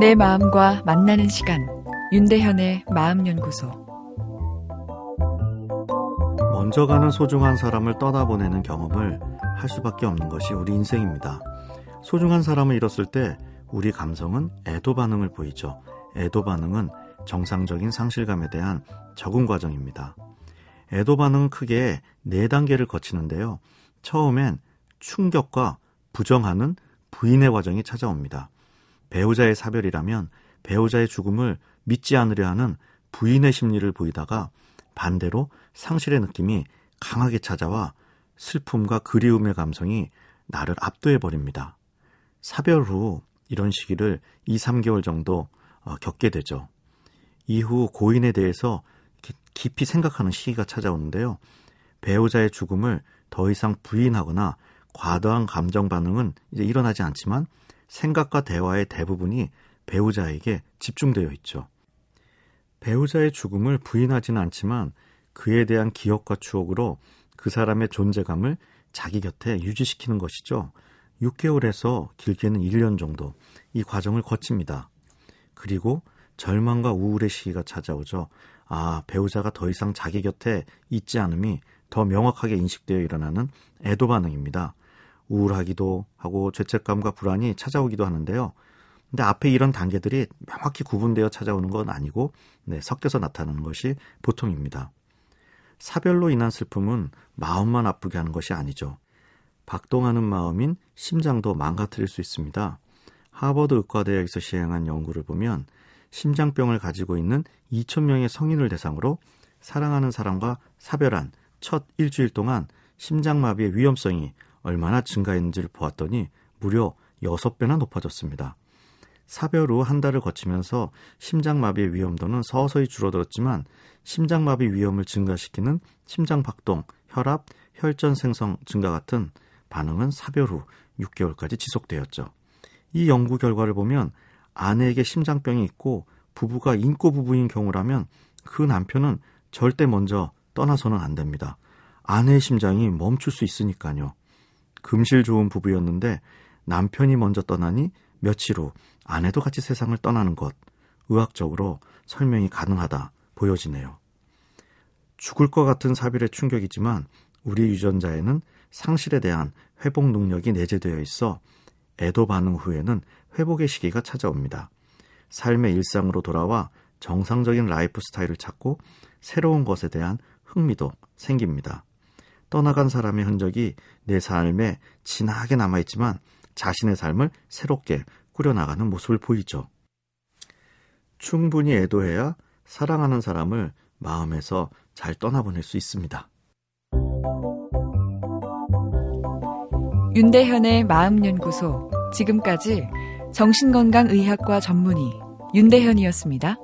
내 마음과 만나는 시간 윤대현의 마음연구소 먼저 가는 소중한 사람을 떠나보내는 경험을 할 수밖에 없는 것이 우리 인생입니다. 소중한 사람을 잃었을 때 우리 감성은 애도 반응을 보이죠. 애도 반응은 정상적인 상실감에 대한 적응 과정입니다. 애도 반응은 크게 네 단계를 거치는데요. 처음엔 충격과 부정하는 부인의 과정이 찾아옵니다. 배우자의 사별이라면 배우자의 죽음을 믿지 않으려 하는 부인의 심리를 보이다가 반대로 상실의 느낌이 강하게 찾아와 슬픔과 그리움의 감성이 나를 압도해 버립니다. 사별 후 이런 시기를 2, 3개월 정도 어, 겪게 되죠. 이후 고인에 대해서 깊이 생각하는 시기가 찾아오는데요. 배우자의 죽음을 더 이상 부인하거나 과도한 감정 반응은 이제 일어나지 않지만 생각과 대화의 대부분이 배우자에게 집중되어 있죠. 배우자의 죽음을 부인하지는 않지만 그에 대한 기억과 추억으로 그 사람의 존재감을 자기 곁에 유지시키는 것이죠. 6개월에서 길게는 1년 정도 이 과정을 거칩니다. 그리고 절망과 우울의 시기가 찾아오죠. 아, 배우자가 더 이상 자기 곁에 있지 않음이 더 명확하게 인식되어 일어나는 애도 반응입니다. 우울하기도 하고 죄책감과 불안이 찾아오기도 하는데요. 근데 앞에 이런 단계들이 명확히 구분되어 찾아오는 건 아니고 네, 섞여서 나타나는 것이 보통입니다. 사별로 인한 슬픔은 마음만 아프게 하는 것이 아니죠. 박동하는 마음인 심장도 망가뜨릴 수 있습니다. 하버드 의과대학에서 시행한 연구를 보면 심장병을 가지고 있는 2,000명의 성인을 대상으로 사랑하는 사람과 사별한 첫 일주일 동안 심장마비의 위험성이 얼마나 증가했는지를 보았더니 무려 6배나 높아졌습니다. 사별 후 한 달을 거치면서 심장마비의 위험도는 서서히 줄어들었지만 심장마비 위험을 증가시키는 심장박동, 혈압, 혈전 생성 증가 같은 반응은 사별 후 6개월까지 지속되었죠. 이 연구 결과를 보면 아내에게 심장병이 있고 부부가 인고 부부인 경우라면 그 남편은 절대 먼저 떠나서는 안 됩니다. 아내의 심장이 멈출 수 있으니까요. 금실 좋은 부부였는데 남편이 먼저 떠나니 며칠 후 아내도 같이 세상을 떠나는 것 의학적으로 설명이 가능하다 보여지네요. 죽을 것 같은 사별의 충격이지만 우리 유전자에는 상실에 대한 회복 능력이 내재되어 있어 애도 반응 후에는 회복의 시기가 찾아옵니다. 삶의 일상으로 돌아와 정상적인 라이프 스타일을 찾고 새로운 것에 대한 흥미도 생깁니다. 떠나간 사람의 흔적이 내 삶에 진하게 남아있지만 자신의 삶을 새롭게 꾸려나가는 모습을 보이죠. 충분히 애도해야 사랑하는 사람을 마음에서 잘 떠나보낼 수 있습니다. 윤대현의 마음연구소. 지금까지 정신건강의학과 전문의 윤대현이었습니다.